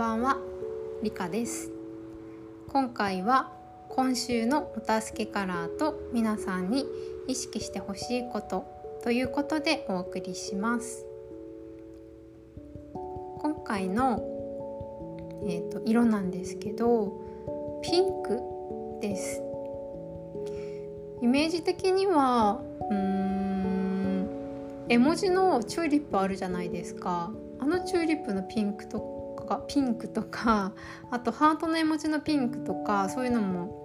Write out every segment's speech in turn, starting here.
ばんは、りかです。今回は今週のお助けカラーと皆さんに意識してほしいことということでお送りします。今回の、えーと、色なんですけどピンクです。イメージ的にはうーん絵文字のチューリップあるじゃないですか。あのチューリップのピンクとかピンクとかあとハートの絵文字のピンクとかそういうのも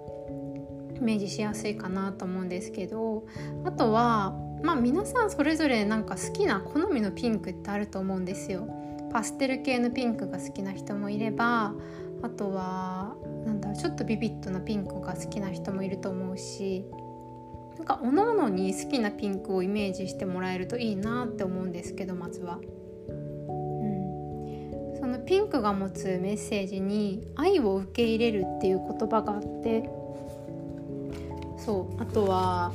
イメージしやすいかなと思うんですけどあとはまあ皆さんそれぞれなんか好きな好みのピンクってあると思うんですよ。パステル系のピンクが好きな人もいればあとはなんだろうちょっとビビッドなピンクが好きな人もいると思うしなんか各々に好きなピンクをイメージしてもらえるといいなって思うんですけどまずは。ピンクが持つメッセージに愛を受け入れるっていう言葉があってそうあとは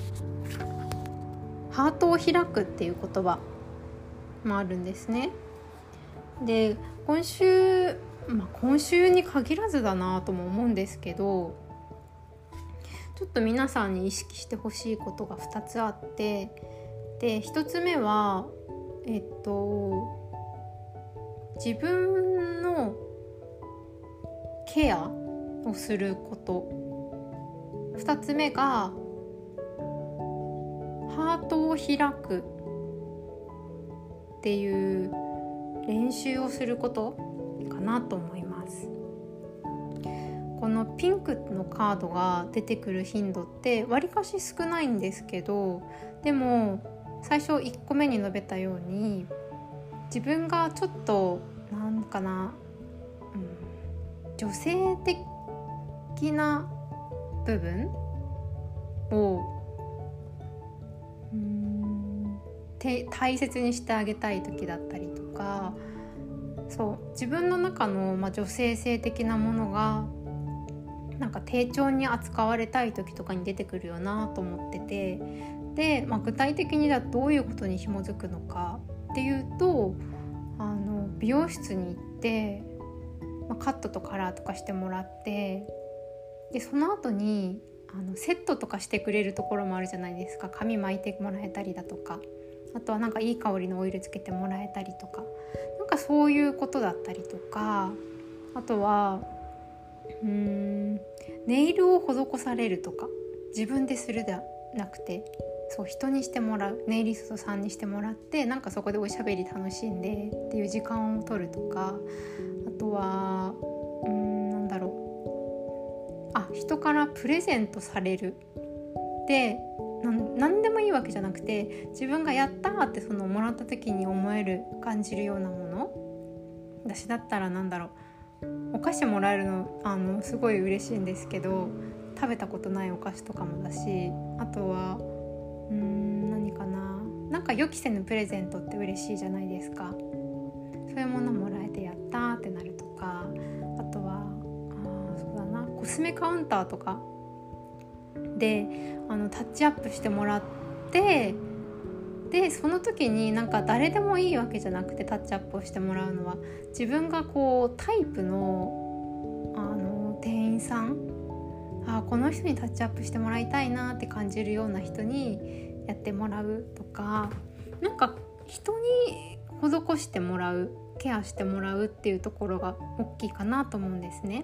ハートを開くっていう言葉もあるんですね。で今週、まあ、今週に限らずだなとも思うんですけどちょっと皆さんに意識してほしいことが2つあってで1つ目はえっと自分のケアをすること。2つ目がハートを開く。っていう練習をすることかなと思います。このピンクのカードが出てくる頻度ってわりかし少ないんですけどでも最初1個目に述べたように自分がちょっとかな、うん、女性的な部分？をうん大切にしてあげたい時だったりとかそう自分の中の、まあ、女性性的なものがなんか丁重に扱われたい時とかに出てくるよなと思っててで、まあ、具体的にはどういうことに紐づくのかっていうと美容室に行って、まあ、カットとカラーとかしてもらってでその後にあのセットとかしてくれるところもあるじゃないですか。髪巻いてもらえたりだとか。あとはなんかいい香りのオイルつけてもらえたりとか。なんかそういうことだったりとか。あとはうーんネイルを施されるとか。自分でするではなくて。そう人にしてもらうネイリストさんにしてもらってなんかそこでおしゃべり楽しんでっていう時間を取るとかあとはうんなんだろう。あ人からプレゼントされる。で何でもいいわけじゃなくて自分がやったってそのもらった時に思える感じるようなもの。私だったら何だろう。お菓子もらえるのあのすごい嬉しいんですけど食べたことないお菓子とかもだしあとはうん何かな。なんか予期せぬプレゼントって嬉しいじゃないですか。そういうものもらえてやったってなるとか。あとはあそうだな。コスメカウンターとか。であのタッチアップしてもらってでその時になんか誰でもいいわけじゃなくてタッチアップをしてもらうのは。自分がこうタイプのこの人にタッチアップしてもらいたいなって感じるような人にやってもらうとかなんか人に施してもらうケアしてもらうっていうところが大きいかなと思うんですね。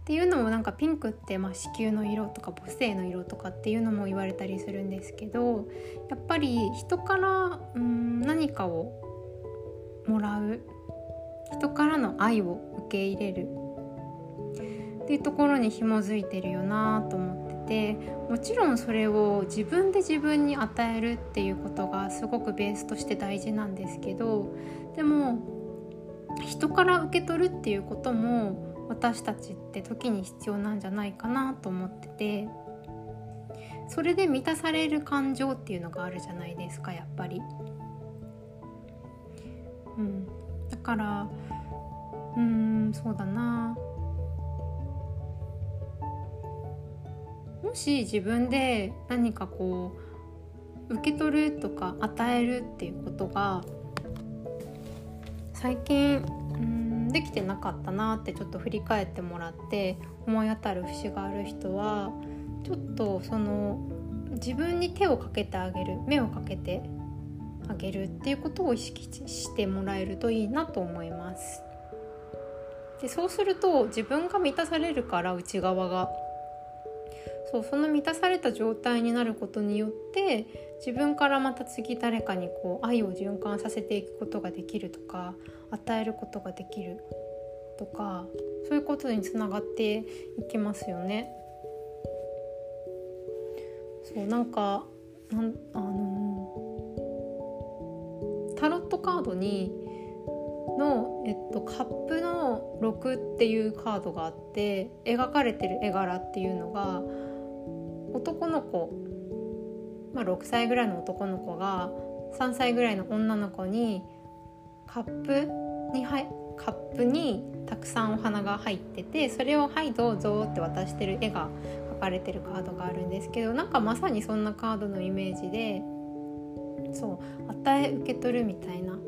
っていうのもなんかピンクって、まあ、子宮の色とか母性の色とかっていうのも言われたりするんですけどやっぱり人からうん何かをもらう人からの愛を受け入れるっていうところに紐づいてるよなと思っててもちろんそれを自分で自分に与えるっていうことがすごくベースとして大事なんですけどでも人から受け取るっていうことも私たちって時に必要なんじゃないかなと思っててそれで満たされる感情っていうのがあるじゃないですかやっぱり。うん、だからうんそうだなもし自分で何かこう受け取るとか与えるっていうことが最近うんんできてなかったなってちょっと振り返ってもらって思い当たる節がある人はちょっとその自分に手をかけてあげる目をかけてあげるっていうことを意識してもらえるといいなと思います。でそうすると自分が満たされるから内側がそうその満たされた状態になることによって自分からまた次誰かにこう愛を循環させていくことができるとか与えることができるとかそういうことにつながっていきますよね。そうなんかなんあのタロットカードにの、えっと、カップの6っていうカードがあって描かれてる絵柄っていうのが男の子、まあ、6歳ぐらいの男の子が3歳ぐらいの女の子にカップにはカップにたくさんお花が入っててそれを「はいどうぞ」って渡してる絵が描かれてるカードがあるんですけどなんかまさにそんなカードのイメージでそう与え受け取るみたいな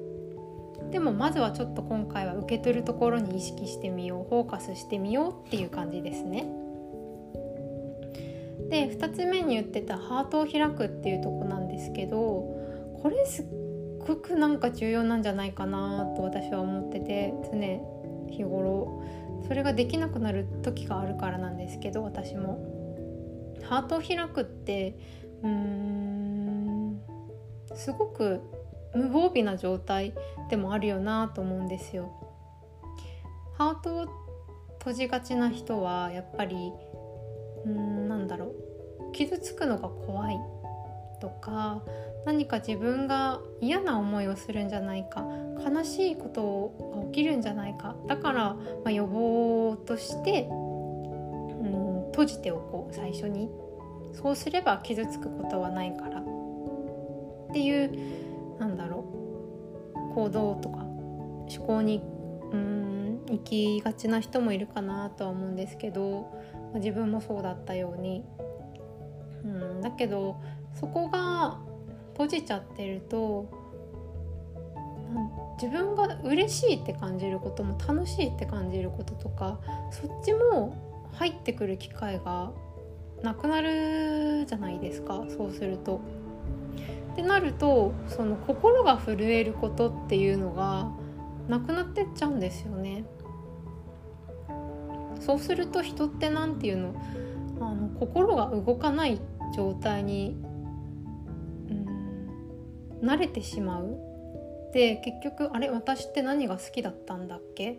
でもまずはちょっと今回は受け取るところに意識してみようフォーカスしてみようっていう感じですね。で2つ目に言ってたハートを開くっていうとこなんですけどこれすっごくなんか重要なんじゃないかなと私は思ってて常日頃それができなくなる時があるからなんですけど私も。ハートを開くってうーんすごく無防備な状態でもあるよなと思うんですよ。ハートを閉じがちな人はやっぱりうんなんだろう。傷つくのが怖いとか何か自分が嫌な思いをするんじゃないか悲しいことが起きるんじゃないかだから、ま、予防としてうん閉じておこう最初に。そうすれば傷つくことはないから。っていうなんだろう。行動とか思考にうん行きがちな人もいるかなとは思うんですけど自分もそうだったようにうんだけどそこが閉じちゃってると自分が嬉しいって感じることも楽しいって感じることとかそっちも入ってくる機会がなくなるじゃないですかそうすると。ってなるとその心が震えることっていうのがなくなってっちゃうんですよね。そうすると人って何て言うの？あの心が動かない状態にうん慣れてしまう。で結局あれ私って何が好きだったんだっけ？好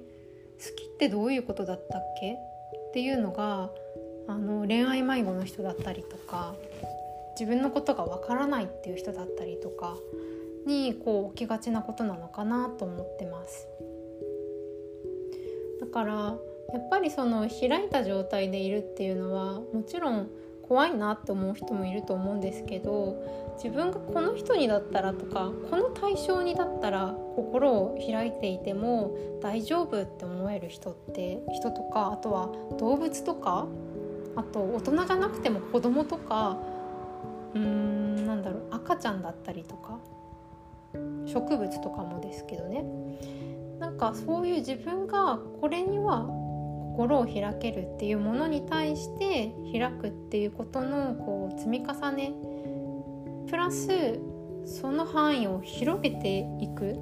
きってどういうことだったっけ？っていうのがあの恋愛迷子の人だったりとか自分のことがわからないっていう人だったりとかにこう起きがちなことなのかなと思ってます。だからやっぱりその開いた状態でいるっていうのはもちろん怖いなって思う人もいると思うんですけど自分がこの人にだったらとかこの対象にだったら心を開いていても大丈夫って思える人って人とかあとは動物とかあと大人じゃなくても子供とかうーんなんだろう赤ちゃんだったりとか植物とかもですけどね。なんかそういう自分がこれには心を開けるっていうものに対して開くっていうことのこう積み重ね。プラスその範囲を広げていく。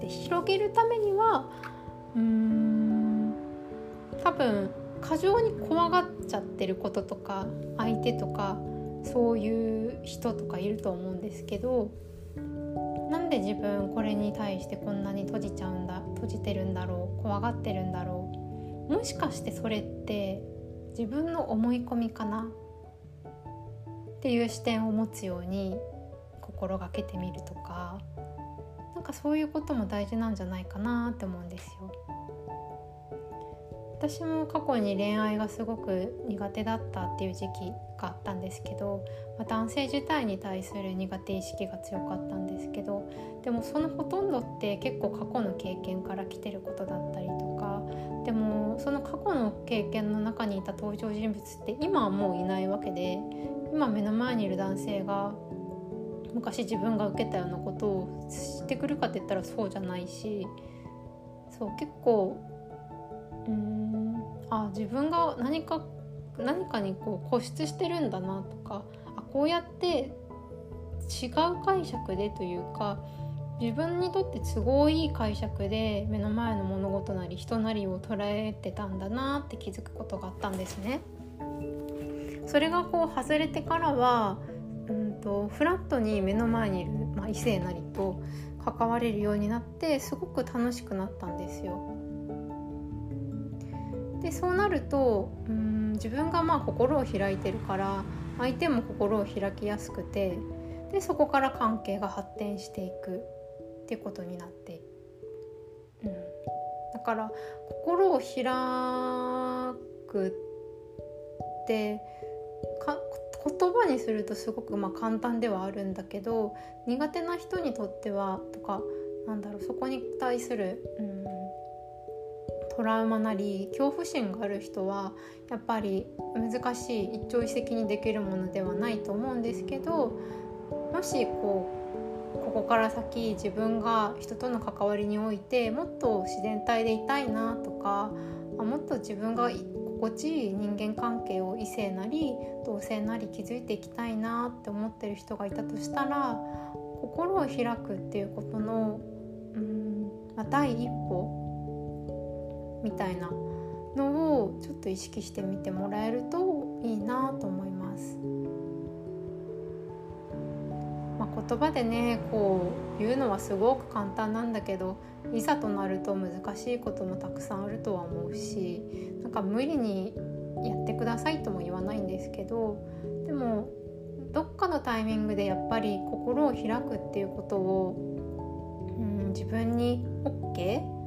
で広げるためにはうーん多分過剰に怖がっちゃってることとか相手とかそういう人とかいると思うんですけどなんで自分これに対してこんなに閉じちゃうんだ閉じてるんだろう怖がってるんだろうもしかしてそれって自分の思い込みかな？っていう視点を持つように心がけてみるとかなんかそういうことも大事なんじゃないかなって思うんですよ。私も過去に恋愛がすごく苦手だったっていう時期があったんですけど、まあ、男性自体に対する苦手意識が強かったんですけどでもそのほとんどって結構過去の経験から来てることだったりとかでもその過去の経験の中にいた登場人物って今はもういないわけで今目の前にいる男性が昔自分が受けたようなことをしてくるかって言ったらそうじゃないしそう結構うんあ自分が何か何かにこう固執してるんだなとかあこうやって違う解釈でというか自分にとって都合いい解釈で目の前の物事なり人なりを捉えてたんだなって気づくことがあったんですね。それがこう外れてからはうんとフラットに目の前にいる、まあ、異性なりと関われるようになってすごく楽しくなったんですよ。でそうなるとうん自分がまあ心を開いてるから相手も心を開きやすくてでそこから関係が発展していくってことになって、うん、だから心を開くってか言葉にするとすごくまあ簡単ではあるんだけど苦手な人にとってはとかなんだろうそこに対する、うん、トラウマなり恐怖心がある人はやっぱり難しい一朝一夕にできるものではないと思うんですけどもしこうここから先自分が人との関わりにおいてもっと自然体でいたいなとかもっと自分が心地いい人間関係を異性なり同性なり築いていきたいなって思ってる人がいたとしたら心を開くっていうことのうん、第一歩みたいなのをちょっと意識してみてもらえるといいなと思います。あ、言葉でねこう言うのはすごく簡単なんだけどいざとなると難しいこともたくさんあるとは思うしなんか無理にやってくださいとも言わないんですけどでもどっかのタイミングでやっぱり心を開くっていうことを、うん、自分に OK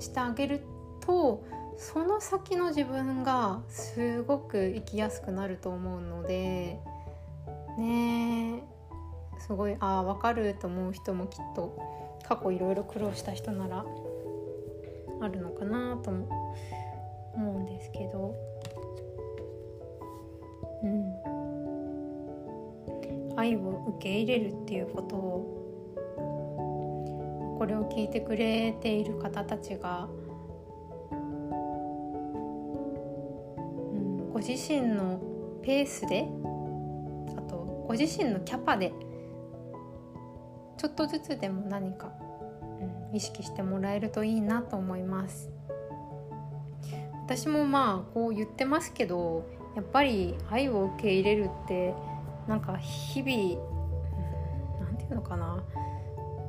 してあげるとその先の自分がすごく生きやすくなると思うのでねすごいああ分かると思う人もきっと過去いろいろ苦労した人ならあるのかなとも思うんですけど。うん。愛を受け入れるっていうことをこれを聞いてくれている方たちが、うん、ご自身のペースでご自身のキャパでちょっとずつでも何かうん意識してもらえるといいなと思います。私もまあこう言ってますけどやっぱり愛を受け入れるってなんか日々何て言うのかな。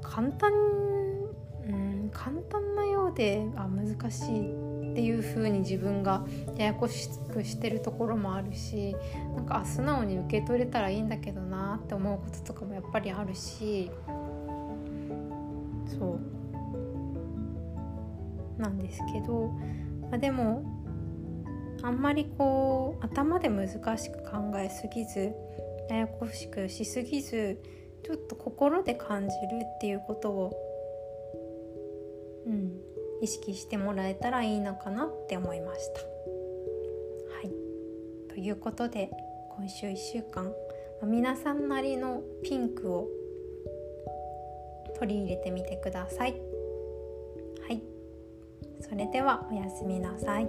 簡単うん簡単なようであ難しいっていう風に自分がややこしくしてるところもあるしなんか素直に受け取れたらいいんだけどなって思うこととかもやっぱりあるし。そう。なんですけど、まあ、でもあんまりこう頭で難しく考えすぎずややこしくしすぎずちょっと心で感じるっていうことを、うん、意識してもらえたらいいのかなって思いました。はいということで今週1週間、皆さんなりのピンクを取り入れてみてください。それではおやすみなさい。